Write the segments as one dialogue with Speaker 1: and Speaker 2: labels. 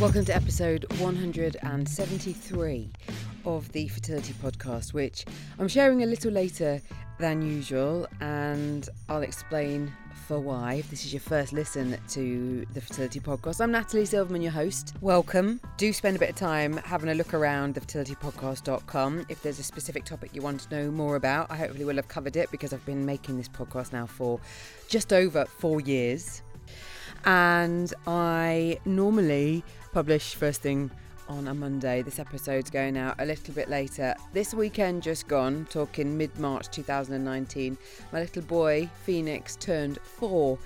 Speaker 1: Welcome to episode 173 of the Fertility Podcast, which I'm sharing a little later than usual, and I'll explain for why. If this is your first listen to the Fertility Podcast, I'm Natalie Silverman, your host. Welcome. Do spend a bit of time having a look around thefertilitypodcast.com. If there's a specific topic you want to know more about, I hopefully will have covered it because I've been making this podcast now for just over four years. And I normally publish first thing on a Monday. This episode's going out a little bit later. This weekend just gone, talking mid March 2019, my little boy Phoenix turned four.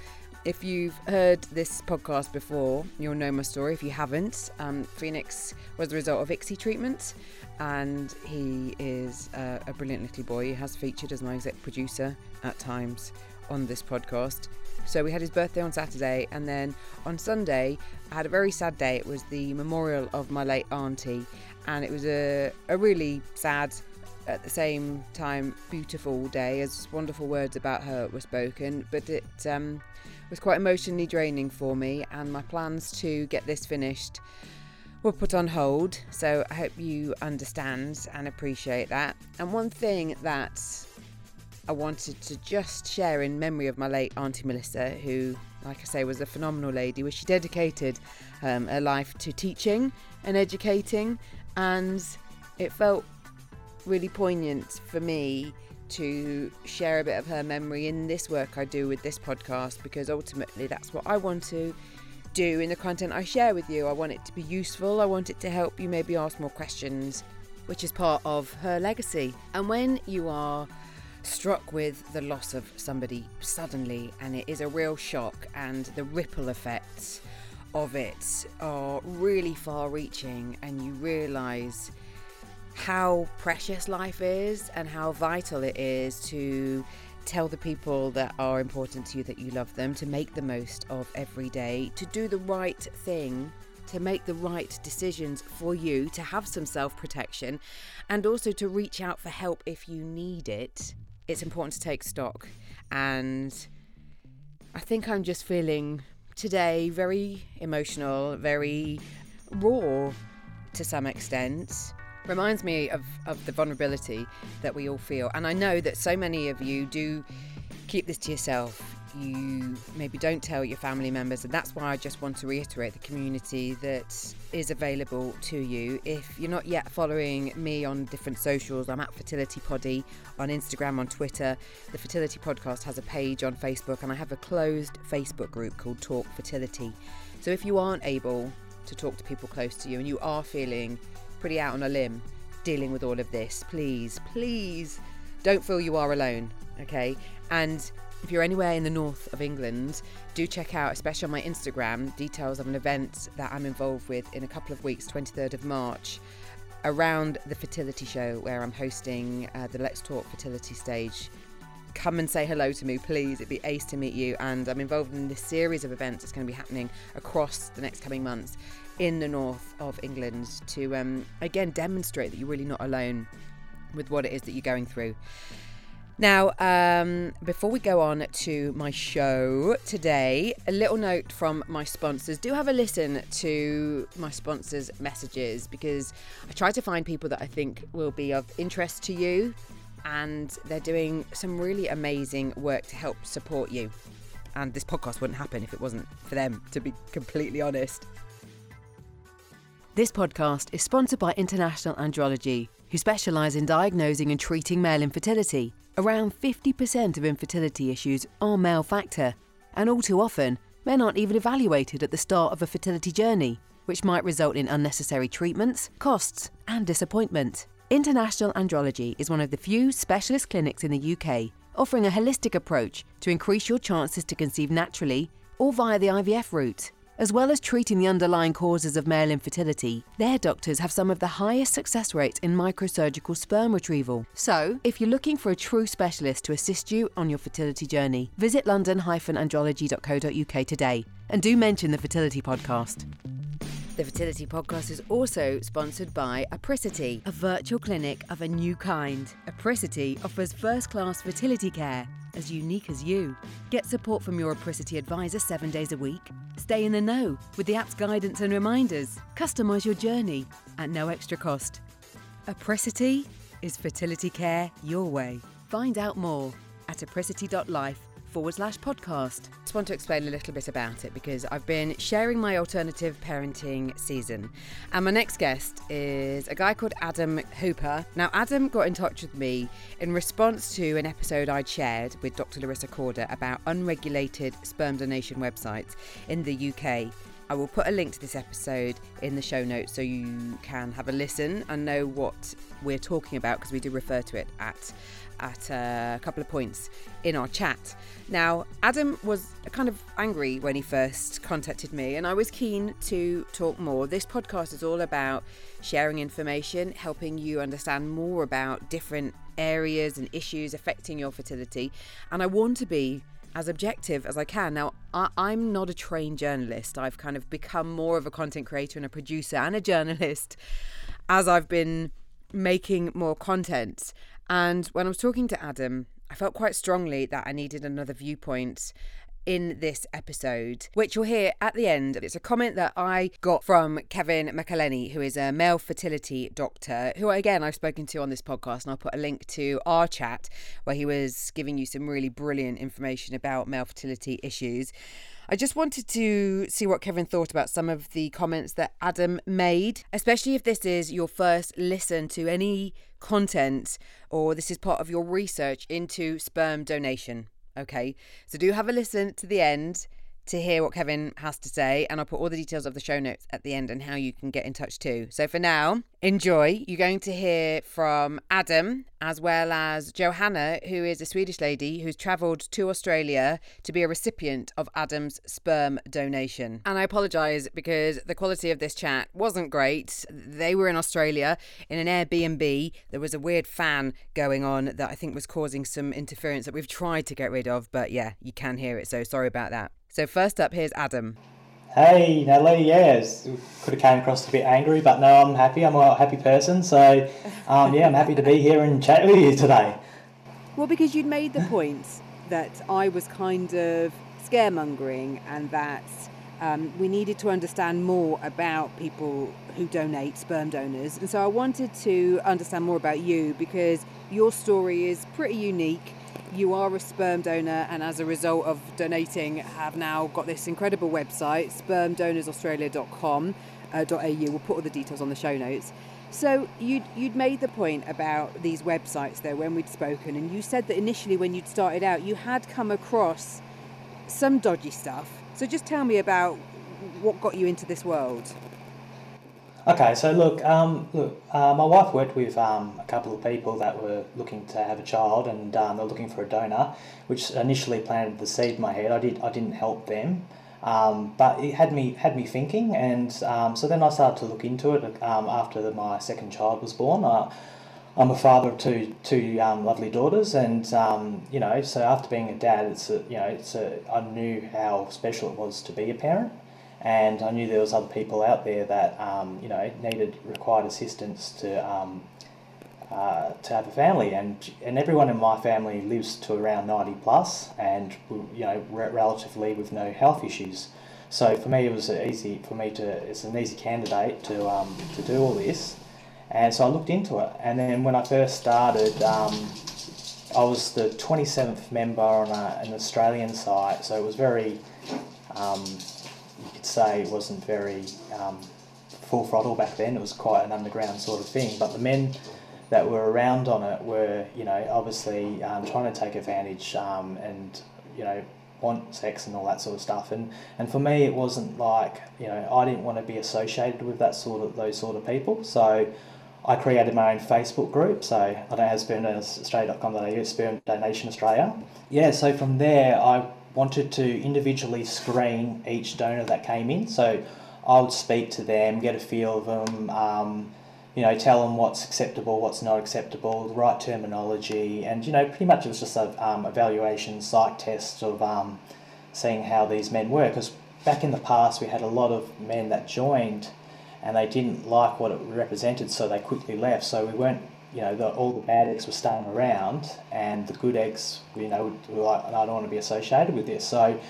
Speaker 1: If you've heard this podcast before, you'll know my story. If you haven't, um, Phoenix was the result of ICSI treatment, and he is uh, a brilliant little boy. He has featured as my exec producer at times on this podcast. So we had his birthday on Saturday, and then on Sunday, I had a very sad day. It was the memorial of my late auntie, and it was a, a really sad, at the same time, beautiful day as wonderful words about her were spoken. But it um, was quite emotionally draining for me, and my plans to get this finished were put on hold. So I hope you understand and appreciate that. And one thing that I wanted to just share in memory of my late Auntie Melissa, who, like I say, was a phenomenal lady, where she dedicated um, her life to teaching and educating. And it felt really poignant for me to share a bit of her memory in this work I do with this podcast because ultimately that's what I want to do in the content I share with you. I want it to be useful, I want it to help you maybe ask more questions, which is part of her legacy. And when you are struck with the loss of somebody suddenly, and it is a real shock, and the ripple effects of it are really far reaching, and you realize how precious life is and how vital it is to tell the people that are important to you that you love them, to make the most of every day, to do the right thing, to make the right decisions for you, to have some self protection, and also to reach out for help if you need it it's important to take stock. And I think I'm just feeling today very emotional, very raw to some extent. Reminds me of, of the vulnerability that we all feel. And I know that so many of you do keep this to yourself you maybe don't tell your family members. And that's why I just want to reiterate the community that is available to you. If you're not yet following me on different socials, I'm at Fertility Poddy on Instagram, on Twitter. The Fertility Podcast has a page on Facebook, and I have a closed Facebook group called Talk Fertility. So if you aren't able to talk to people close to you and you are feeling pretty out on a limb dealing with all of this, please, please don't feel you are alone, okay? And if you're anywhere in the north of England, do check out, especially on my Instagram, details of an event that I'm involved with in a couple of weeks, 23rd of March, around the fertility show where I'm hosting uh, the Let's Talk fertility stage. Come and say hello to me, please. It'd be ace to meet you. And I'm involved in this series of events that's going to be happening across the next coming months in the north of England to, um, again, demonstrate that you're really not alone with what it is that you're going through. Now, um, before we go on to my show today, a little note from my sponsors. Do have a listen to my sponsors' messages because I try to find people that I think will be of interest to you, and they're doing some really amazing work to help support you. And this podcast wouldn't happen if it wasn't for them, to be completely honest. This podcast is sponsored by International Andrology, who specialise in diagnosing and treating male infertility. Around 50% of infertility issues are male factor, and all too often, men aren't even evaluated at the start of a fertility journey, which might result in unnecessary treatments, costs, and disappointment. International Andrology is one of the few specialist clinics in the UK offering a holistic approach to increase your chances to conceive naturally or via the IVF route. As well as treating the underlying causes of male infertility, their doctors have some of the highest success rates in microsurgical sperm retrieval. So, if you're looking for a true specialist to assist you on your fertility journey, visit london-andrology.co.uk today and do mention the Fertility Podcast. The Fertility Podcast is also sponsored by Apricity, a virtual clinic of a new kind. Apricity offers first class fertility care as unique as you. Get support from your Apricity advisor seven days a week. Stay in the know with the app's guidance and reminders. Customise your journey at no extra cost. Apricity is fertility care your way. Find out more at apricity.life forward slash podcast. I just want to explain a little bit about it because I've been sharing my alternative parenting season. And my next guest is a guy called Adam Hooper. Now, Adam got in touch with me in response to an episode I'd shared with Dr. Larissa Corda about unregulated sperm donation websites in the UK. I will put a link to this episode in the show notes so you can have a listen and know what we're talking about because we do refer to it at at uh, a couple of points in our chat. Now, Adam was kind of angry when he first contacted me, and I was keen to talk more. This podcast is all about sharing information, helping you understand more about different areas and issues affecting your fertility, and I want to be as objective as I can. Now, I, am not a trained journalist. I've kind of become more of a content creator and a producer and a journalist as I've been making more content. And when I was talking to Adam, I felt quite strongly that I needed another viewpoint in this episode, which you'll hear at the end. It's a comment that I got from Kevin McEleny, who is a male fertility doctor, who again I've spoken to on this podcast, and I'll put a link to our chat where he was giving you some really brilliant information about male fertility issues. I just wanted to see what Kevin thought about some of the comments that Adam made, especially if this is your first listen to any content or this is part of your research into sperm donation. Okay, so do have a listen to the end to hear what Kevin has to say, and I'll put all the details of the show notes at the end and how you can get in touch too. So for now, enjoy. You're going to hear from Adam as well as Johanna, who is a Swedish lady who's travelled to Australia to be a recipient of Adam's sperm donation. And I apologise because the quality of this chat wasn't great. They were in Australia in an Airbnb. There was a weird fan going on that I think was causing some interference that we've tried to get rid of, but yeah, you can hear it. So sorry about that. So first up, here's Adam.
Speaker 2: Hey, Natalie. Yes, could have came across a bit angry, but no, I'm happy. I'm a happy person. So, um, yeah, I'm happy to be here and chat with you today.
Speaker 1: Well, because you'd made the point that I was kind of scaremongering and that um, we needed to understand more about people who donate, sperm donors. And so I wanted to understand more about you because your story is pretty unique you are a sperm donor and as a result of donating have now got this incredible website spermdonorsaustralia.com uh, .au we'll put all the details on the show notes. So you'd, you'd made the point about these websites there when we'd spoken and you said that initially when you'd started out you had come across some dodgy stuff. So just tell me about what got you into this world
Speaker 2: Okay, so look, um, look, uh, my wife worked with um, a couple of people that were looking to have a child, and um, they're looking for a donor, which initially planted the seed in my head. I did, I didn't help them, um, but it had me had me thinking, and um, so then I started to look into it um, after my second child was born. I, I'm a father of two two lovely daughters, and you know, so after being a dad, it's a, you know, it's a, I knew how special it was to be a parent, and I knew there was other people out there that um, you know needed required assistance to um, uh, to have a family, and and everyone in my family lives to around ninety plus, and you know re- relatively with no health issues. So for me, it was easy for me to it's an easy candidate to um, to do all this, and so I looked into it, and then when I first started. Um, I was the 27th member on a, an Australian site, so it was very um, you could say it wasn't very um, full throttle back then. It was quite an underground sort of thing. But the men that were around on it were, you know, obviously um, trying to take advantage um, and, you know, want sex and all that sort of stuff. And and for me, it wasn't like, you know, I didn't want to be associated with that sort of those sort of people. So. I created my own Facebook group, so I don't have spermdonorsaustralia.com.au, Sperm Donation Australia. Yeah, so from there I wanted to individually screen each donor that came in. So I would speak to them, get a feel of them, um, you know, tell them what's acceptable, what's not acceptable, the right terminology, and you know, pretty much it was just a um, evaluation, psych test of um, seeing how these men were. Because back in the past, we had a lot of men that joined, and they didn't like what it represented, so they quickly left. So we weren't you know, the, all the bad eggs were staying around, and the good eggs, you know, were like, I don't want to be associated with this. So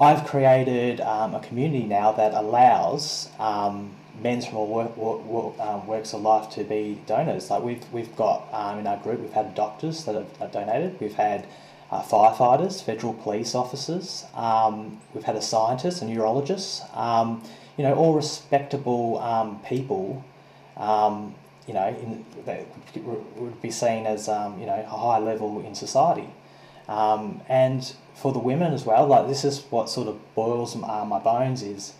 Speaker 2: I've created um, a community now that allows um, men from all work, work, um, works of life to be donors. Like we've we've got um, in our group, we've had doctors that have, have donated. We've had uh, firefighters, federal police officers. Um, we've had a scientist, a neurologist. Um, you know, all respectable people. You know, in, that would be seen as um, you know a high level in society. Um, and for the women as well, like this is what sort of boils uh, my bones is,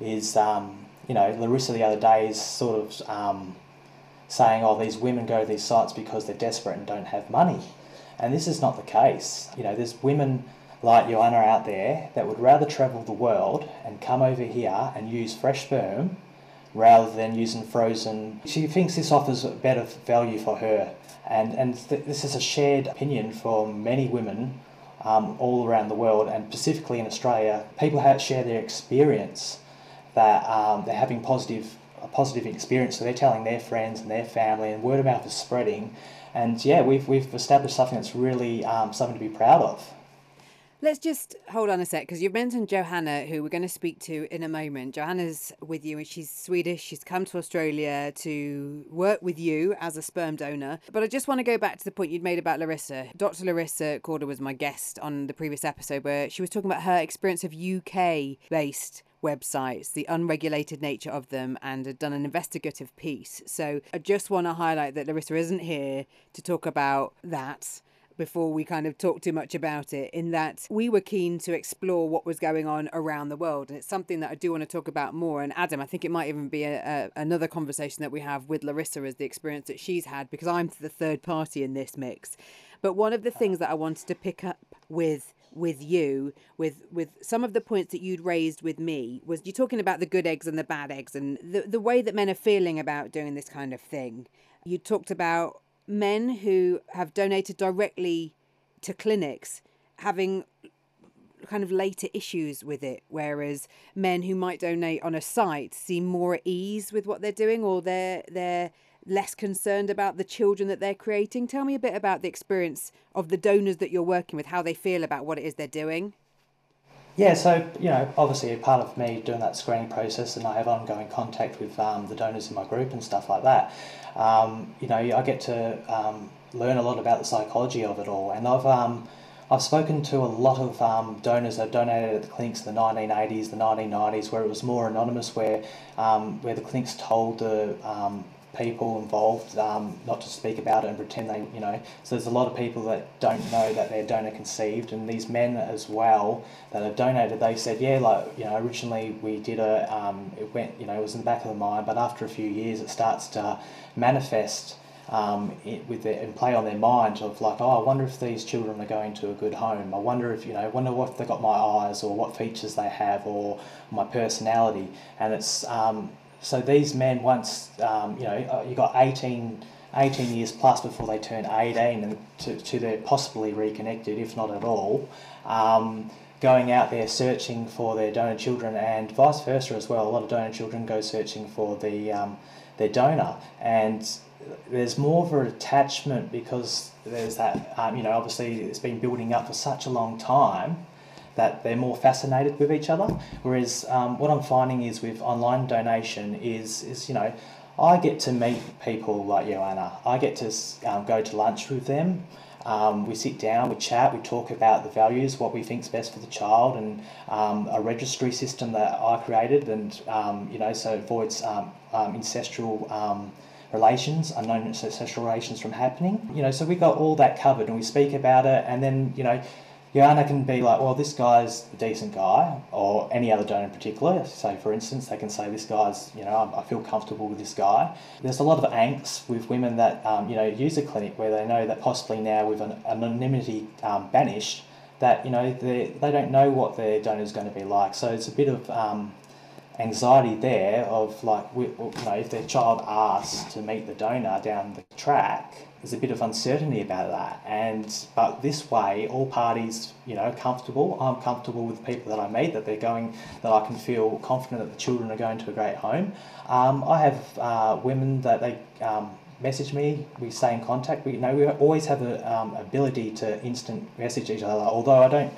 Speaker 2: is um, you know Larissa the other day is sort of um, saying, oh, these women go to these sites because they're desperate and don't have money, and this is not the case. You know, there's women like Joanna out there that would rather travel the world and come over here and use fresh sperm rather than using frozen. She thinks this offers better value for her, and and th- this is a shared opinion for many women um, all around the world, and specifically in Australia. People have share their experience that um, they're having positive a positive experience, so they're telling their friends and their family, and word of mouth is spreading. And yeah, we've, we've established something that's really um, something to be proud of.
Speaker 1: Let's just hold on a sec because you've mentioned Johanna, who we're going to speak to in a moment. Johanna's with you and she's Swedish. She's come to Australia to work with you as a sperm donor. But I just want to go back to the point you'd made about Larissa. Dr. Larissa Corda was my guest on the previous episode where she was talking about her experience of UK based websites, the unregulated nature of them, and had done an investigative piece. So I just want to highlight that Larissa isn't here to talk about that before we kind of talk too much about it, in that we were keen to explore what was going on around the world. And it's something that I do want to talk about more. And Adam, I think it might even be a, a, another conversation that we have with Larissa as the experience that she's had, because I'm the third party in this mix. But one of the things that I wanted to pick up with with you with with some of the points that you'd raised with me was you're talking about the good eggs and the bad eggs and the the way that men are feeling about doing this kind of thing you talked about men who have donated directly to clinics having kind of later issues with it, whereas men who might donate on a site seem more at ease with what they're doing or they're they're less concerned about the children that they're creating. Tell me a bit about the experience of the donors that you're working with, how they feel about what it is they're doing.
Speaker 2: Yeah, so you know, obviously, part of me doing that screening process, and I have ongoing contact with um, the donors in my group and stuff like that. Um, you know, I get to um, learn a lot about the psychology of it all, and I've um, I've spoken to a lot of um, donors that donated at the clinics in the 1980s, the 1990s, where it was more anonymous, where um, where the clinics told the people involved um, not to speak about it and pretend they, you know. So there's a lot of people that don't know that they're donor conceived, and these men as well that have donated. They said, yeah, like you know, originally we did a, um, it went, you know, it was in the back of the mind, but after a few years, it starts to manifest. Um, it, with their, and play on their mind of like, oh, I wonder if these children are going to a good home. I wonder if you know, I wonder what they got my eyes or what features they have or my personality. And it's um, so these men, once um, you know, uh, you got 18, 18 years plus before they turn 18 and to, to they're possibly reconnected, if not at all, um, going out there searching for their donor children and vice versa as well. A lot of donor children go searching for the um, their donor and there's more of an attachment because there's that, um, you know, obviously it's been building up for such a long time that they're more fascinated with each other. Whereas um, what I'm finding is with online donation is is you know I get to meet people like Joanna. I get to um, go to lunch with them. Um, we sit down, we chat, we talk about the values, what we think's best for the child, and um, a registry system that I created, and um, you know, so avoids um, um, ancestral um, relations, unknown ancestral relations from happening. You know, so we got all that covered, and we speak about it, and then you know, Joanna can be like, well, this guy's a decent guy, or any other donor in particular. So, for instance, they can say, this guy's, you know, I feel comfortable with this guy. There's a lot of angst with women that, um, you know, use a clinic where they know that possibly now with an anonymity um, banished, that, you know, they, they don't know what their donor is going to be like. So it's a bit of um, anxiety there of like, you know, if their child asks to meet the donor down the track, there's a bit of uncertainty about that. And but this way, all parties, you know, comfortable. I'm comfortable with the people that I meet that they're going, that I can feel confident that the children are going to a great home. Um, I have uh, women that they um, message me. We stay in contact. We you know we always have a um, ability to instant message each other. Although I don't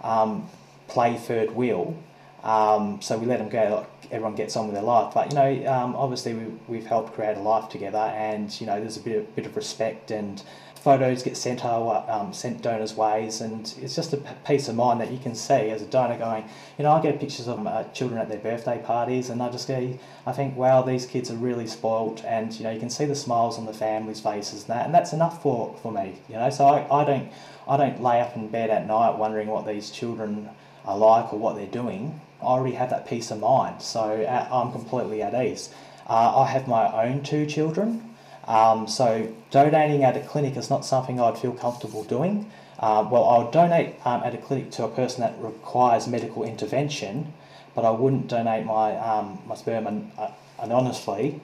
Speaker 2: um, play third wheel, um, so we let them go. Everyone gets on with their life. But you know, um, obviously we, we've helped create a life together, and you know, there's a bit of, bit of respect and photos get sent our um, sent donors' ways, and it's just a peace of mind that you can see as a donor going, you know, I get pictures of uh, children at their birthday parties, and I just go, I think, wow, these kids are really spoilt, and you know, you can see the smiles on the families' faces, and that, and that's enough for, for me, you know. So I, I don't I don't lay up in bed at night wondering what these children are like or what they're doing. I already have that peace of mind, so I'm completely at ease. Uh, I have my own two children. Um, so donating at a clinic is not something I'd feel comfortable doing. Uh, well, I'll donate um, at a clinic to a person that requires medical intervention, but I wouldn't donate my um, my sperm an, uh, anonymously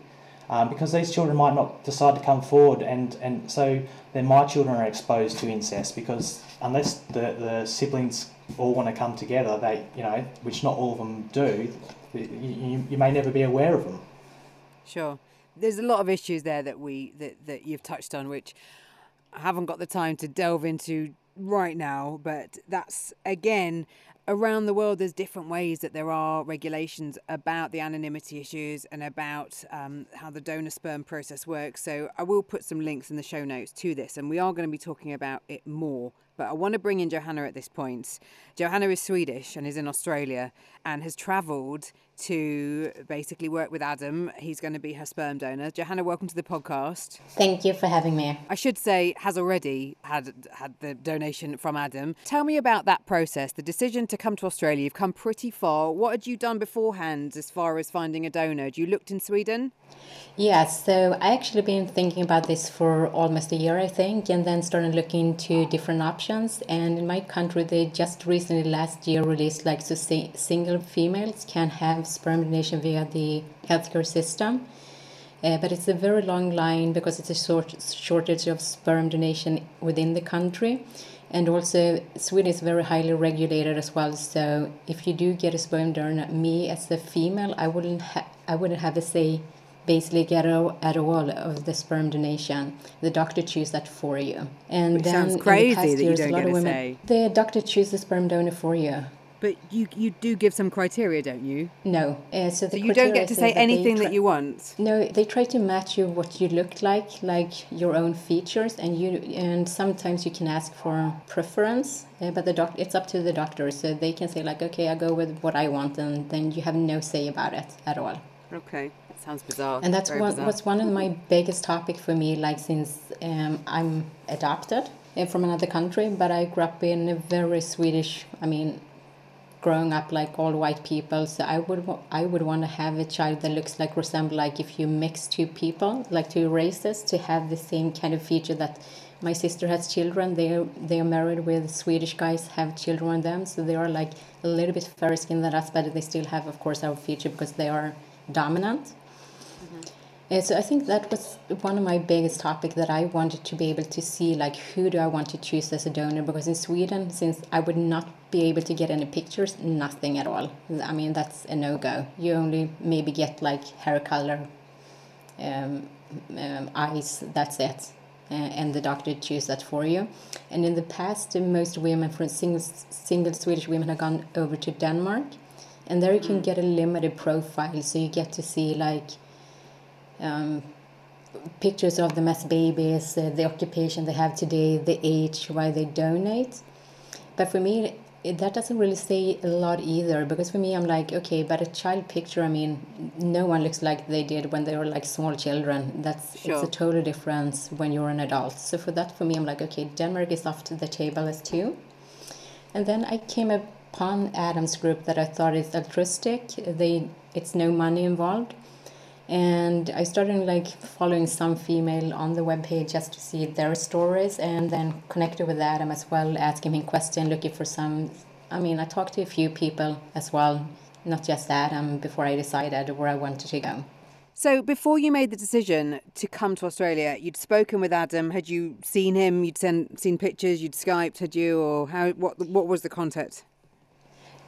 Speaker 2: um, because these children might not decide to come forward, and, and so then my children are exposed to incest because unless the, the siblings all want to come together, they you know, which not all of them do, you, you may never be aware of them.
Speaker 1: Sure there's a lot of issues there that we that, that you've touched on, which I haven't got the time to delve into right now. But that's again around the world. There's different ways that there are regulations about the anonymity issues and about um, how the donor sperm process works. So I will put some links in the show notes to this, and we are going to be talking about it more but I want to bring in Johanna at this point. Johanna is Swedish and is in Australia and has travelled to basically work with Adam. He's going to be her sperm donor. Johanna, welcome to the podcast.
Speaker 3: Thank you for having me.
Speaker 1: I should say has already had had the donation from Adam. Tell me about that process, the decision to come to Australia. You've come pretty far. What had you done beforehand as far as finding a donor? Had you looked in Sweden?
Speaker 3: Yes, so I actually been thinking about this for almost a year, I think, and then started looking into different options. And in my country, they just recently last year released like so single females can have sperm donation via the healthcare system. Uh, but it's a very long line because it's a short, shortage of sperm donation within the country. And also, Sweden is very highly regulated as well. So, if you do get a sperm donor, me as a female, I wouldn't ha- I wouldn't have a say basically get at all of the sperm donation. The doctor chooses that for you.
Speaker 1: And Which then sounds crazy that you don't get a women, say.
Speaker 3: The doctor chooses the sperm donor for you.
Speaker 1: But you you do give some criteria, don't you?
Speaker 3: No.
Speaker 1: Uh, so, so you don't get to say anything that, that, you want.
Speaker 3: No, they try to match you what you look like, like your own features, and you and sometimes you can ask for preference, uh, but the doc it's up to the doctor, so they can say like, okay, I go with what I want, and then you have no say about it at all.
Speaker 1: Okay. Sounds bizarre.
Speaker 3: And that's one, bizarre. what's one of my biggest topic for me. Like since um, I'm adopted uh, from another country, but I grew up in a very Swedish. I mean, growing up like all white people. So I would I would want to have a child that looks like resemble like if you mix two people, like two races, to have the same kind of feature that my sister has children. They they are married with Swedish guys, have children with them, so they are like a little bit fairer skin than us, but they still have, of course, our feature because they are dominant. Uh, so I think that was one of my biggest topic that I wanted to be able to see, like who do I want to choose as a donor? Because in Sweden, since I would not be able to get any pictures, nothing at all. I mean, that's a no go. You only maybe get like hair color, um, um, eyes. That's it. Uh, and the doctor choose that for you. And in the past, most women, for single single Swedish women, have gone over to Denmark, and there you can mm. get a limited profile, so you get to see like um, pictures of them as babies, uh, the occupation they have today, the age, why they donate. But for me, it, that doesn't really say a lot either because for me, I'm like, okay, but a child picture, I mean, no one looks like they did when they were like small children. That's sure. it's a total difference when you're an adult. So for that, for me, I'm like, okay, Denmark is off to the table as two. And then I came upon Adam's group that I thought is altruistic. They, it's no money involved and I started like following some female on the webpage just to see their stories and then connected with Adam as well, asking him questions, looking for some. I mean, I talked to a few people as well, not just Adam, before I decided where I wanted to go.
Speaker 1: So, before you made the decision to come to Australia, you'd spoken with Adam. Had you seen him? You'd sent, seen pictures. You'd skyped. Had you, or how? What? What was the contact?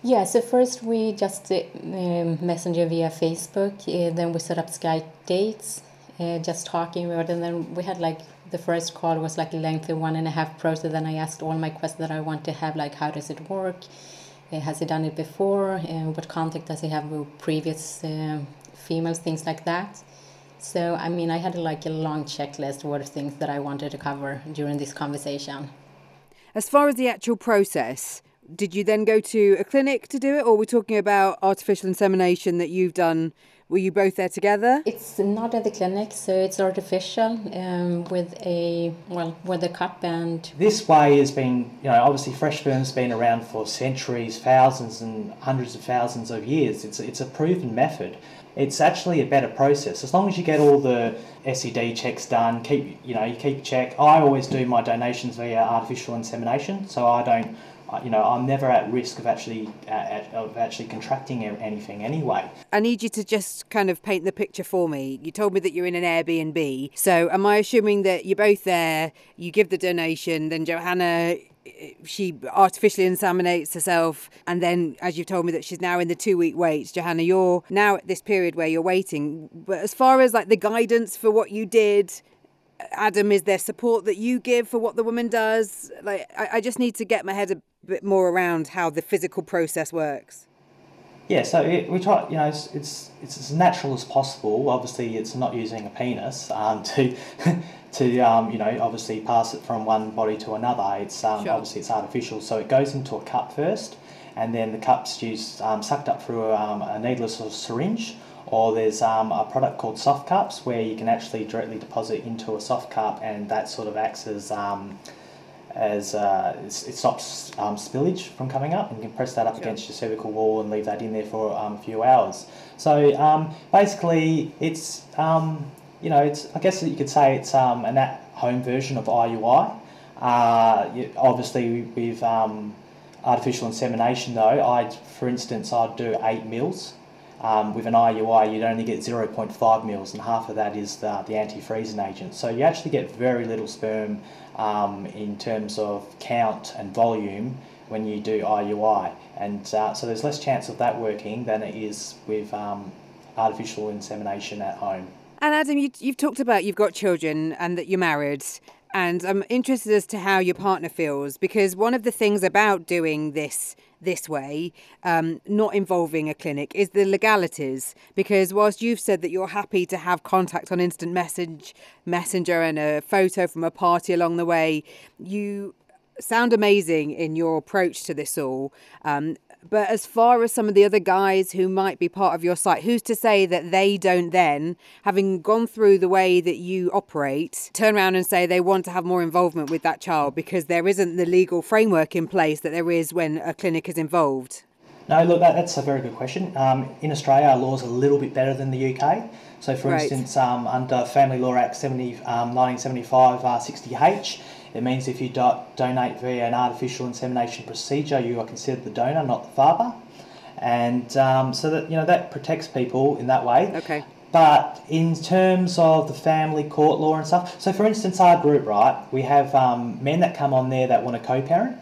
Speaker 3: Yeah, so first we just uh, um, messenger via Facebook, uh, then we set up Skype dates, uh, just talking about it. And then we had like the first call was like a lengthy one and a half process. Then I asked all my questions that I want to have, like how does it work? Uh, has he done it before? Uh, what contact does he have with previous uh, females? Things like that. So I mean, I had like a long checklist of things that I wanted to cover during this conversation.
Speaker 1: As far as the actual process, did you then go to a clinic to do it, or we're talking about artificial insemination that you've done? Were you both there together?
Speaker 3: It's not at the clinic, so it's artificial um, with a well with a cup and.
Speaker 2: This way has been, you know, obviously fresh sperm's been around for centuries, thousands and hundreds of thousands of years. It's it's a proven method. It's actually a better process as long as you get all the STD checks done. Keep you know you keep check. I always do my donations via artificial insemination, so I don't you know, I'm never at risk of actually uh, of actually contracting anything anyway.
Speaker 1: I need you to just kind of paint the picture for me. You told me that you're in an Airbnb, so am I assuming that you're both there? You give the donation, then Johanna. She artificially inseminates herself, and then, as you've told me, that she's now in the two-week wait. Johanna, you're now at this period where you're waiting. But as far as like the guidance for what you did, Adam, is there support that you give for what the woman does? Like, I, I just need to get my head a bit more around how the physical process works?
Speaker 2: Yeah, so it, we try, you know, it's, it's, it's as natural as possible. Obviously, it's not using a penis um, to, to um, you know, obviously pass it from one body to another. It's um, sure. obviously it's artificial, so it goes into a cup first, and then the cup's used um, sucked up through a, um, a needless or syringe, or there's um, a product called soft cups where you can actually directly deposit into a soft cup, and that sort of acts as um, as uh, it stops um, spillage from coming up and you can press that up sure. against your cervical wall and leave that in there for um, a few hours. So um, basically, it's um, you know, it's I guess you could say it's um, an at-home version of IUI. Uh, obviously, with um, artificial insemination, though, I, for instance, I'd do eight mils. Um, with an IUI, you'd only get 0.5 mils, and half of that is the, the anti-freezing agent. So you actually get very little sperm um, in terms of count and volume when you do IUI. And uh, so there's less chance of that working than it is with um, artificial insemination at home.
Speaker 1: And Adam, you, you've talked about you've got children and that you're married. And I'm interested as to how your partner feels because one of the things about doing this this way, um, not involving a clinic, is the legalities. Because whilst you've said that you're happy to have contact on instant message, messenger, and a photo from a party along the way, you sound amazing in your approach to this all. Um, but as far as some of the other guys who might be part of your site, who's to say that they don't then, having gone through the way that you operate, turn around and say they want to have more involvement with that child because there isn't the legal framework in place that there is when a clinic is involved?
Speaker 2: No, look, that, that's a very good question. Um, in Australia, our laws are a little bit better than the UK. So, for right. instance, um, under Family Law Act 70, um, 1975 uh, 60H, it means if you do- donate via an artificial insemination procedure, you are considered the donor, not the father. And um, so that, you know, that protects people in that way.
Speaker 1: Okay.
Speaker 2: But in terms of the family court law and stuff, so for instance, our group, right, we have um, men that come on there that want to co parent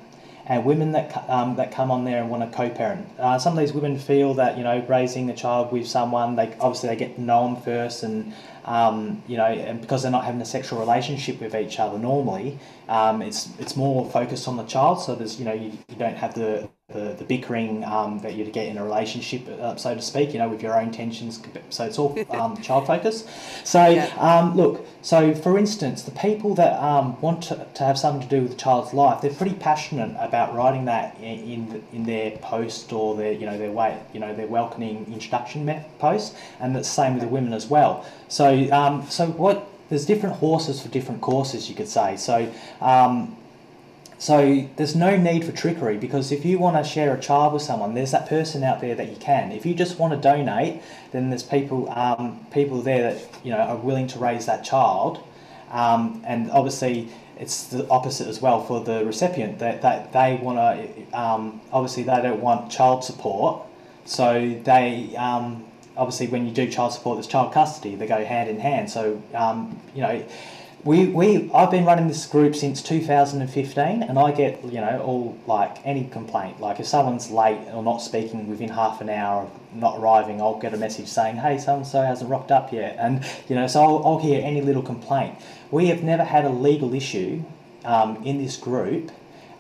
Speaker 2: and women that um, that come on there and want to co-parent. Uh, some of these women feel that you know raising a child with someone, they obviously they get to know them first, and um, you know, and because they're not having a sexual relationship with each other normally, um, it's it's more focused on the child. So there's you know you, you don't have the the, the bickering um, that you'd get in a relationship, uh, so to speak, you know, with your own tensions. So it's all um, child focus. So, yeah. um, look, so for instance, the people that um, want to, to have something to do with the child's life, they're pretty passionate about writing that in, in, in their post or their, you know, their way, you know, their welcoming introduction post, and the same with the women as well. So, um, so what, there's different horses for different courses, you could say. So, um, so there's no need for trickery because if you want to share a child with someone, there's that person out there that you can. If you just want to donate, then there's people um, people there that you know are willing to raise that child, um, and obviously it's the opposite as well for the recipient that, that they want to um, obviously they don't want child support, so they um, obviously when you do child support, there's child custody. They go hand in hand. So um, you know we, we I've been running this group since 2015 and I get you know all like any complaint like if someone's late or not speaking within half an hour of not arriving, I'll get a message saying, "Hey, so and so hasn't rocked up yet," and you know, so I'll, I'll hear any little complaint. We have never had a legal issue um, in this group,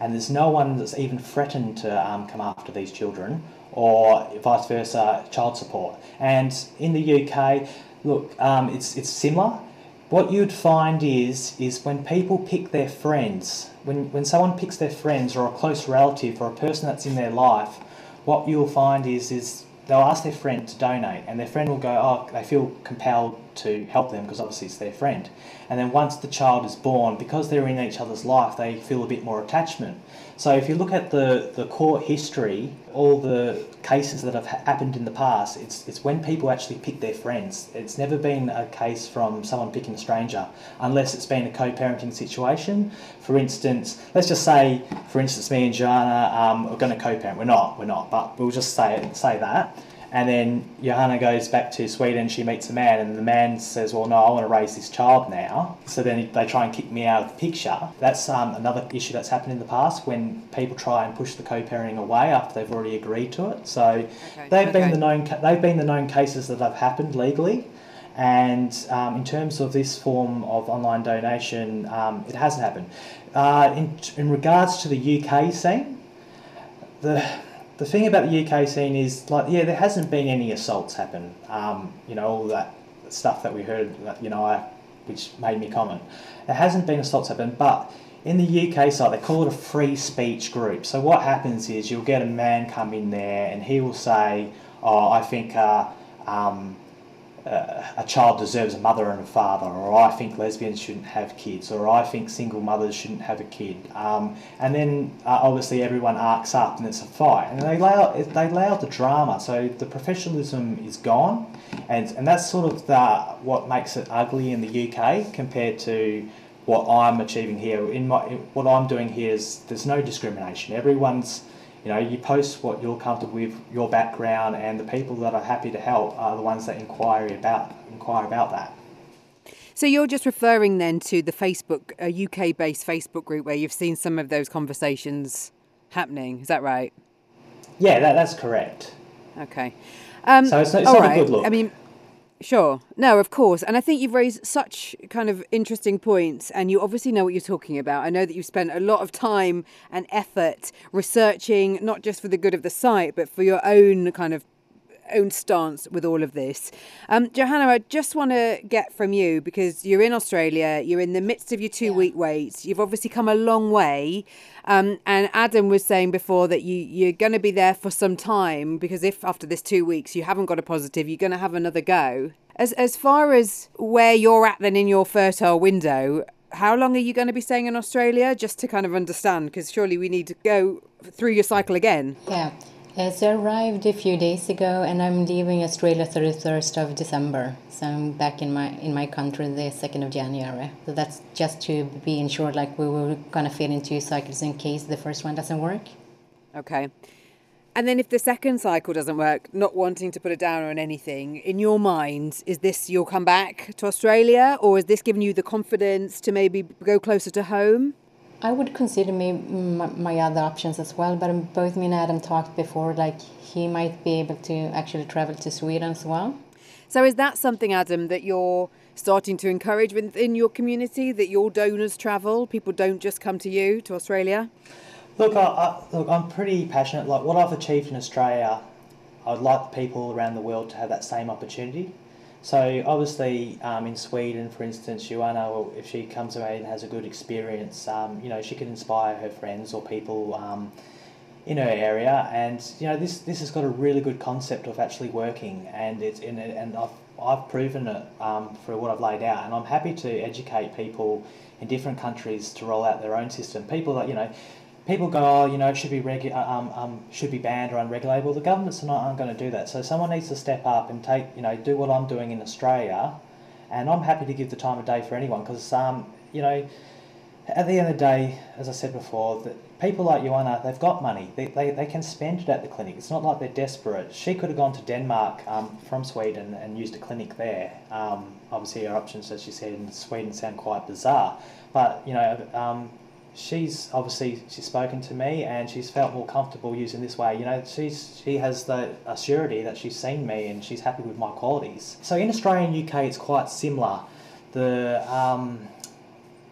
Speaker 2: and there's no one that's even threatened to um, come after these children, or vice versa, child support. And in the UK, look, um, it's it's similar. What you'd find is is when people pick their friends, when when someone picks their friends or a close relative or a person that's in their life, what you'll find is is they'll ask their friend to donate, and their friend will go, oh, they feel compelled to help them because obviously it's their friend. And then once the child is born, because they're in each other's life, they feel a bit more attachment. So if you look at the, the court history, all the cases that have happened in the past, it's, it's when people actually pick their friends. It's never been a case from someone picking a stranger, unless it's been a co-parenting situation. For instance, let's just say, for instance, me and Joanna um, are going to co-parent. We're not, we're not, but we'll just say say that. And then Johanna goes back to Sweden, she meets a man, and the man says, Well, no, I want to raise this child now. So then they try and kick me out of the picture. That's um, another issue that's happened in the past when people try and push the co parenting away after they've already agreed to it. So okay. they've, okay. been the known, they've been the known cases that have happened legally. And um, in terms of this form of online donation, um, it hasn't happened. Uh, in, in regards to the UK scene, the the thing about the UK scene is like yeah, there hasn't been any assaults happen. Um, you know all that stuff that we heard, you know, I, which made me comment. There hasn't been assaults happen, but in the UK side they call it a free speech group. So what happens is you'll get a man come in there and he will say, "Oh, I think." Uh, um, uh, a child deserves a mother and a father, or I think lesbians shouldn't have kids, or I think single mothers shouldn't have a kid. Um, and then uh, obviously everyone arcs up and it's a fight. And they lay out, they lay out the drama, so the professionalism is gone. And, and that's sort of the, what makes it ugly in the UK compared to what I'm achieving here. In my, what I'm doing here is there's no discrimination. Everyone's you know, you post what you're comfortable with, your background, and the people that are happy to help are the ones that inquire about inquire about that.
Speaker 1: So you're just referring then to the Facebook, a UK-based Facebook group where you've seen some of those conversations happening. Is that right?
Speaker 2: Yeah, that, that's correct.
Speaker 1: Okay. Um,
Speaker 2: so it's, it's not right. a good look.
Speaker 1: I mean, Sure. No, of course. And I think you've raised such kind of interesting points, and you obviously know what you're talking about. I know that you've spent a lot of time and effort researching, not just for the good of the site, but for your own kind of own stance with all of this. Um, Johanna, I just want to get from you because you're in Australia, you're in the midst of your two yeah. week wait, you've obviously come a long way. Um, and Adam was saying before that you, you're going to be there for some time because if after this two weeks you haven't got a positive, you're going to have another go. As, as far as where you're at then in your fertile window, how long are you going to be staying in Australia? Just to kind of understand, because surely we need to go through your cycle again.
Speaker 3: Yeah. Uh, so I arrived a few days ago, and I'm leaving Australia 31st of December. So I'm back in my in my country the 2nd of January. So that's just to be ensured, like we were gonna fit in two cycles in case the first one doesn't work.
Speaker 1: Okay. And then if the second cycle doesn't work, not wanting to put a downer on anything, in your mind, is this you'll come back to Australia, or is this giving you the confidence to maybe go closer to home?
Speaker 3: I would consider me my, my, other options as well, but um, both me and Adam talked before, like he might be able to actually travel to Sweden as well.
Speaker 1: So is that something, Adam, that you're starting to encourage within your community that your donors travel? People don't just come to you to Australia.
Speaker 2: Look, I, I, look, I'm pretty passionate. Like what I've achieved in Australia, I'd like the people around the world to have that same opportunity. So obviously, um, in Sweden, for instance, Joanna, if she comes away and has a good experience, um, you know, she can inspire her friends or people um, in her area. And you know, this this has got a really good concept of actually working, and it's in it, and I've I've proven it um, for what I've laid out, and I'm happy to educate people in different countries to roll out their own system. People that you know, people go, oh, you know, it should be regu- uh, um, um, should be banned or unregulated. Well, the governments are not aren't going to do that. So someone needs to step up and take, you know, do what I'm doing in Australia, and I'm happy to give the time of day for anyone because, um, you know, at the end of the day, as I said before, that people like Joanna, they've got money. They, they, they can spend it at the clinic. It's not like they're desperate. She could have gone to Denmark um, from Sweden and used a clinic there. Um, obviously, her options, as she said, in Sweden sound quite bizarre. But, you know, um, she's obviously she's spoken to me and she's felt more comfortable using this way. You know, she's she has the assurity that she's seen me and she's happy with my qualities. So in Australia and UK, it's quite similar. The um,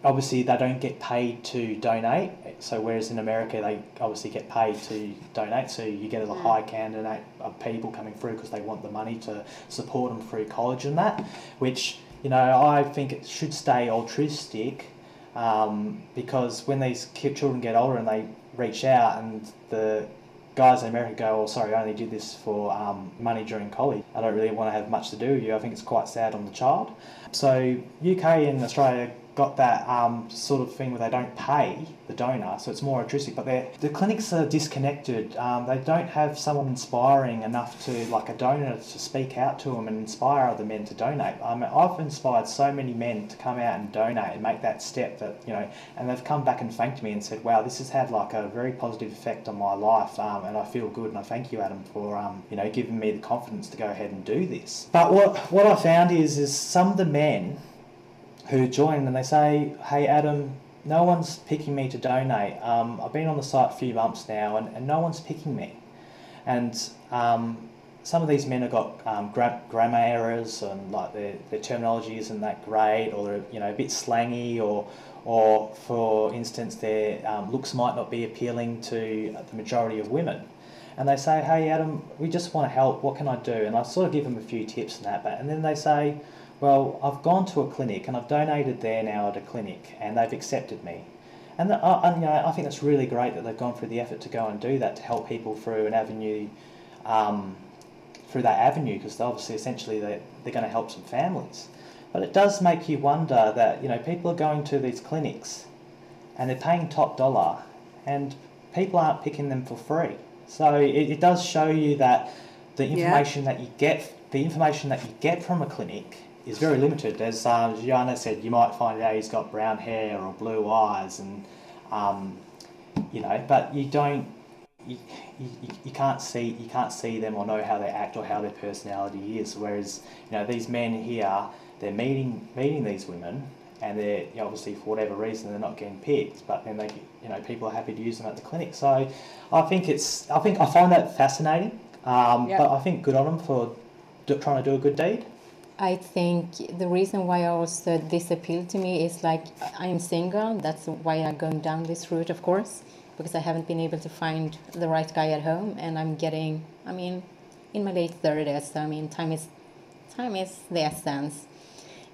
Speaker 2: obviously they don't get paid to donate. So whereas in America they obviously get paid to donate, so you get a
Speaker 1: Mm.
Speaker 2: high candidate of people coming through because they want the money to support them through college and that, which you know I think it should stay altruistic um, because when these children get older and they reach out and the guys in America go, oh, sorry, I only did this for um, money during college. I don't really want to have much to do with you. I think it's quite sad on the child. So UK and Australia got that um, sort of thing where they don't pay the donor, so it's more altruistic. But the clinics are disconnected. Um, they don't have someone inspiring enough to, like a donor, to speak out to them and inspire other men to donate. I mean, I've inspired so many men to come out and donate and make that step that you know, and they've come back and thanked me and said, "Wow, this has had like a very positive effect on my life, um, and I feel good." And I thank you, Adam, for um, you know giving me the confidence to go ahead and do this. But what what I found is is some of the men who join and they say, "Hey, Adam, no one's picking me to donate. Um, I've been on the site a few months now, and, and no one's picking me." And um, some of these men have got um, gra- grammar errors and like their, their terminology isn't that great, or they're you know a bit slangy, or or for instance their um, looks might not be appealing to the majority of women. And they say, "Hey, Adam, we just want to help. What can I do?" And I sort of give them a few tips and that, but and then they say, "Well, I've gone to a clinic and I've donated there now at a clinic, and they've accepted me." And, the, uh, and you know, I think that's really great that they've gone through the effort to go and do that to help people through an avenue, um, through that avenue, because obviously, essentially, they, they're going to help some families. But it does make you wonder that you know people are going to these clinics, and they're paying top dollar, and people aren't picking them for free. So it, it does show you that the
Speaker 1: Yeah.
Speaker 2: information that you get, the information that you get from a clinic is very limited. As um, Johanna said, you might find out he's got brown hair or blue eyes, and um, you know, but you don't. You, you, you can't see you can't see them or know how they act or how their personality is. Whereas you know these men here, they're meeting meeting these women, and they're you know, obviously for whatever reason they're not getting picked, but then they you know people are happy to use them at the clinic. So I think it's I think I find that fascinating. Um,
Speaker 1: Yeah.
Speaker 2: But I think good on them for do, trying to do a good deed.
Speaker 3: I think the reason why also uh, this appealed to me is like I'm single. That's why I'm going down this route, of course, because I haven't been able to find the right guy at home, and I'm getting. I mean, in my late thirties, so I mean, time is time is the essence.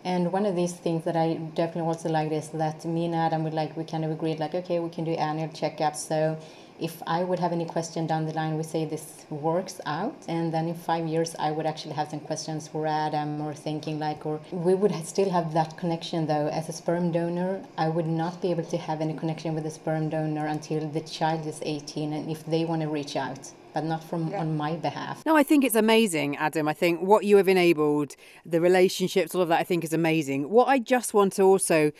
Speaker 3: And one of these things that I definitely also liked is that me and Adam would like we kind of agreed like okay we can do annual checkups. So if I would have any question down the line, we say this works out, and then in five years I would actually have some questions for Adam or thinking like or we would still have that connection though. As a sperm donor, I would not be able to have any connection with the sperm donor until the child is 18, and if they want to reach out, but not from on my behalf.
Speaker 1: No, I think it's amazing, Adam. I think what you have enabled, the relationships, all of that, I think is amazing. What I just want to also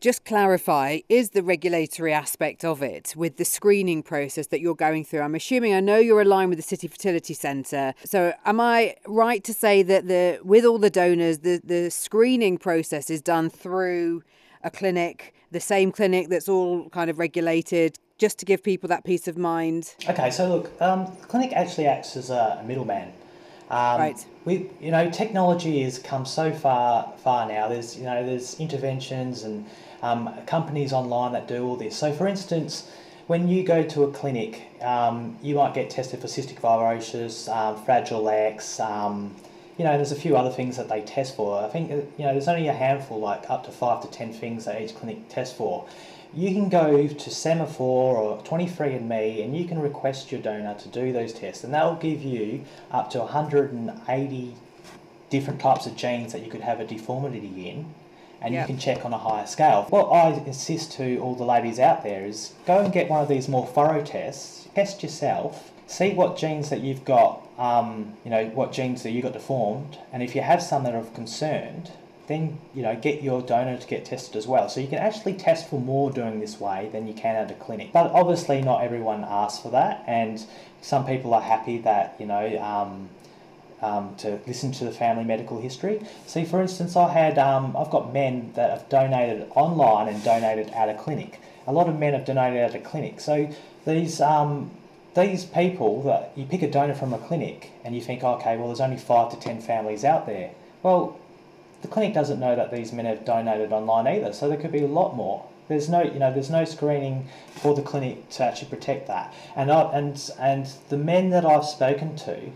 Speaker 1: just clarify is the regulatory aspect of it with the screening process that you're going through. I'm assuming I know you're aligned with the City Fertility Centre. So am I right to say that the with all the donors, the, the screening process is done through a clinic, the same clinic that's all kind of regulated, just to give people that peace of mind?
Speaker 2: Okay, so look, um, the clinic actually acts as a middleman. Um,
Speaker 1: Right.
Speaker 2: We, you know, technology has come so far, far now. There's, you know, there's interventions and um, companies online that do all this. So, for instance, when you go to a clinic, um, you might get tested for cystic fibrosis, um, Fragile X. Um, you know, there's a few other things that they test for. I think, uh, you know, there's only a handful, like up to five to ten things that each clinic tests for. You can go to Sema4 or 23andMe and you can request your donor to do those tests, and that will give you up to 180 different types of genes that you could have a deformity in, and
Speaker 1: Yeah.
Speaker 2: you can check on a higher scale. What I insist to all the ladies out there is go and get one of these more thorough tests, test yourself, see what genes that you've got, um, you know, what genes that you got deformed, and if you have some that are of concerned, then you know get your donor to get tested as well. So you can actually test for more doing this way than you can at a clinic. But obviously, not everyone asks for that, and some people are happy that you know. Um, um, to listen to the family medical history. See, for instance, I had um, I've got men that have donated online and donated at a clinic, a lot of men have donated at a clinic. So these um, these people that you pick a donor from a clinic and you think, okay, well, there's only five to ten families out there. Well, the clinic doesn't know that these men have donated online either, so there could be a lot more. There's no, you know, there's no screening for the clinic to actually protect that. And I, and and the men that I've spoken to,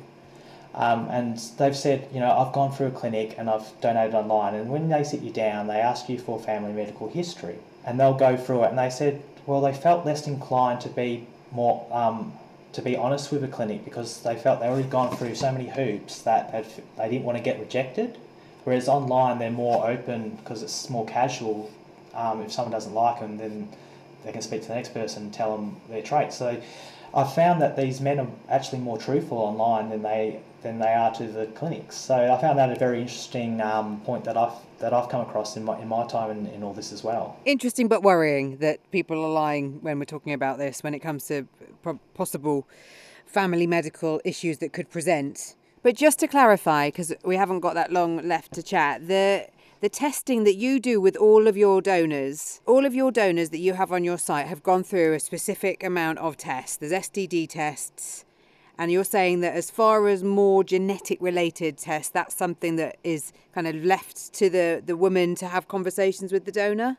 Speaker 2: um, and they've said, you know, I've gone through a clinic and I've donated online, and when they sit you down, they ask you for family medical history, and they'll go through it, and they said, well, they felt less inclined to be more. Um, to be honest with a clinic because they felt they already gone through so many hoops that they didn't want to get rejected. Whereas online, they're more open because it's more casual um, if someone doesn't like them, then they can speak to the next person and tell them their traits. So I've found that these men are actually more truthful online than they than they are to the clinics. So I found that a very interesting um, point that I've that I've come across in my in my time in, in all this as well.
Speaker 1: Interesting but worrying that people are lying when we're talking about this when it comes to possible family medical issues that could present. But just to clarify, because we haven't got that long left to chat, the the testing that you do with all of your donors, all of your donors that you have on your site have gone through a specific amount of tests. There's STD tests. And you're saying that as far as more genetic related tests, that's something that is kind of left to the, the woman to have conversations with the donor?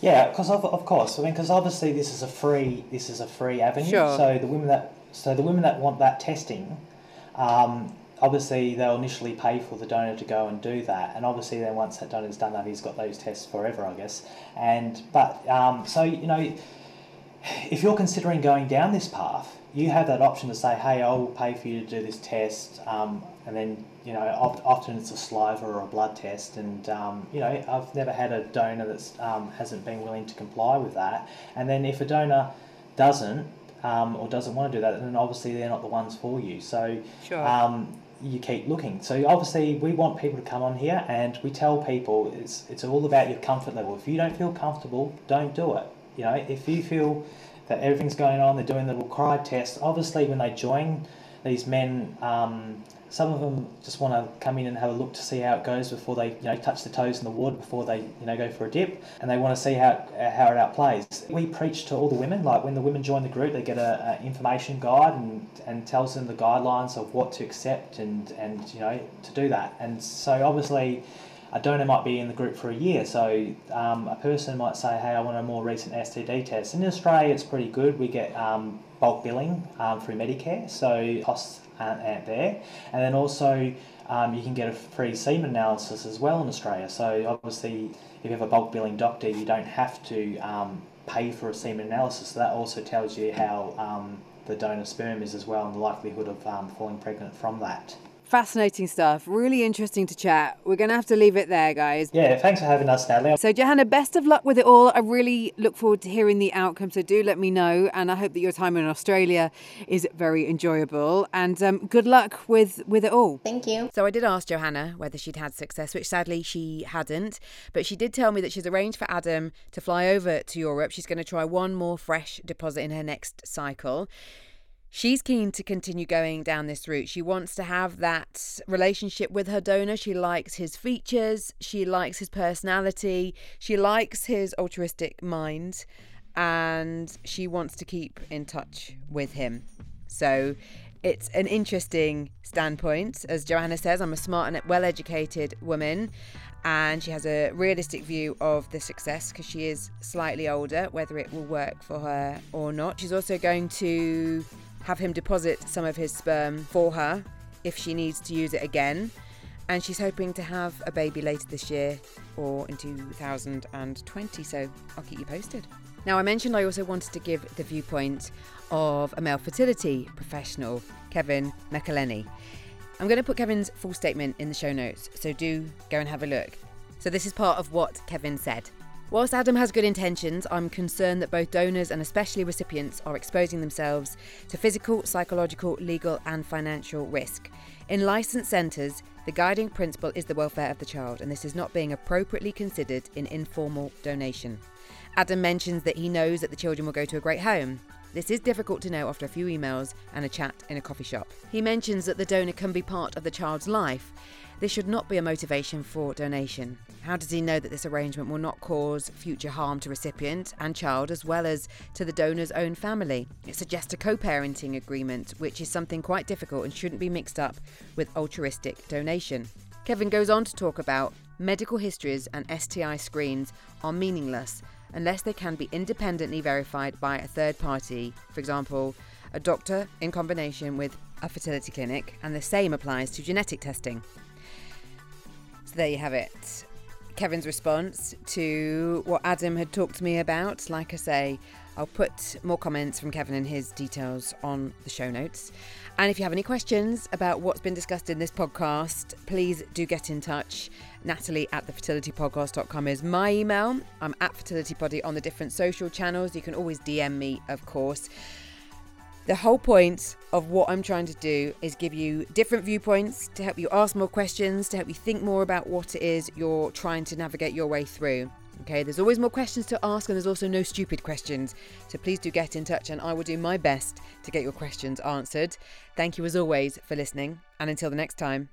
Speaker 2: Yeah, because of, of course, I mean, because obviously this is a free this is a free avenue.
Speaker 1: Sure.
Speaker 2: So the women that so the women that want that testing, um, obviously they'll initially pay for the donor to go and do that, and obviously then once that donor's done that, he's got those tests forever, I guess. And but um, so you know, if you're considering going down this path, you have that option to say, hey, I will pay for you to do this test, um, and then you know often it's a saliva or a blood test, and um, you know I've never had a donor that um, hasn't been willing to comply with that, and then if a donor doesn't um, or doesn't want to do that, then obviously they're not the ones for you. So
Speaker 1: sure.
Speaker 2: um, you keep looking. So obviously we want people to come on here and we tell people it's it's all about your comfort level. If you don't feel comfortable, don't do it. You know, if you feel that everything's going on, they're doing the little cry test. Obviously, when they join these men, um, some of them just want to come in and have a look to see how it goes before they you know touch the toes in the water before they you know go for a dip and they want to see how it, how it outplays we preach to all the women like when the women join the group they get a, a information guide and and tells them the guidelines of what to accept and and you know to do that and so obviously a donor might be in the group for a year, so um, a person might say, "Hey, I want a more recent STD test." In Australia, it's pretty good. We get um, bulk billing um, through Medicare, so costs aren't, aren't there. And then also, um, you can get a free semen analysis as well in Australia. So obviously, if you have a bulk billing doctor, you don't have to um, pay for a semen analysis. So that also tells you how um, the donor sperm is as well, and the likelihood of falling pregnant from that.
Speaker 1: Fascinating stuff. Really interesting to chat. We're going to have to leave it there, guys.
Speaker 2: Yeah, thanks for having us, Natalie.
Speaker 1: So, Johanna, best of luck with it all. I really look forward to hearing the outcome. So, do let me know. And I hope that your time in Australia is very enjoyable. And um, good luck with, with it all.
Speaker 3: Thank you.
Speaker 1: So, I did ask Johanna whether she'd had success, which sadly she hadn't. But she did tell me that she's arranged for Adam to fly over to Europe. She's going to try one more fresh deposit in her next cycle. She's keen to continue going down this route. She wants to have that relationship with her donor. She likes his features, she likes his personality, she likes his altruistic mind, and she wants to keep in touch with him. So it's an interesting standpoint. As Johanna says, I'm a smart and well educated woman, and she has a realistic view of the success because she is slightly older, whether it will work for her or not. She's also going to have him deposit some of his sperm for her if she needs to use it again. And she's hoping to have a baby later this year or in 2020. So I'll keep you posted. Now, I mentioned I also wanted to give the viewpoint of a male fertility professional, Kevin McEleny. I'm going to put Kevin's full statement in the show notes, so do go and have a look. So, this is part of what Kevin said. Whilst Adam has good intentions, I'm concerned that both donors and especially recipients are exposing themselves to physical, psychological, legal, and financial risk. In licensed centres, the guiding principle is the welfare of the child, and this is not being appropriately considered in informal donation. Adam mentions that he knows that the children will go to a great home. This is difficult to know after a few emails and a chat in a coffee shop. He mentions that the donor can be part of the child's life. This should not be a motivation for donation. How does he know that this arrangement will not cause future harm to recipient and child as well as to the donor's own family? It suggests a co parenting agreement, which is something quite difficult and shouldn't be mixed up with altruistic donation. Kevin goes on to talk about medical histories and STI screens are meaningless unless they can be independently verified by a third party, for example, a doctor in combination with a fertility clinic, and the same applies to genetic testing. There you have it. Kevin's response to what Adam had talked to me about. Like I say, I'll put more comments from Kevin and his details on the show notes. And if you have any questions about what's been discussed in this podcast, please do get in touch. Natalie at thefertilitypodcast.com is my email. I'm at fertilitybody on the different social channels. You can always DM me, of course. The whole point of what I'm trying to do is give you different viewpoints to help you ask more questions, to help you think more about what it is you're trying to navigate your way through. Okay, there's always more questions to ask, and there's also no stupid questions. So please do get in touch, and I will do my best to get your questions answered. Thank you as always for listening, and until the next time.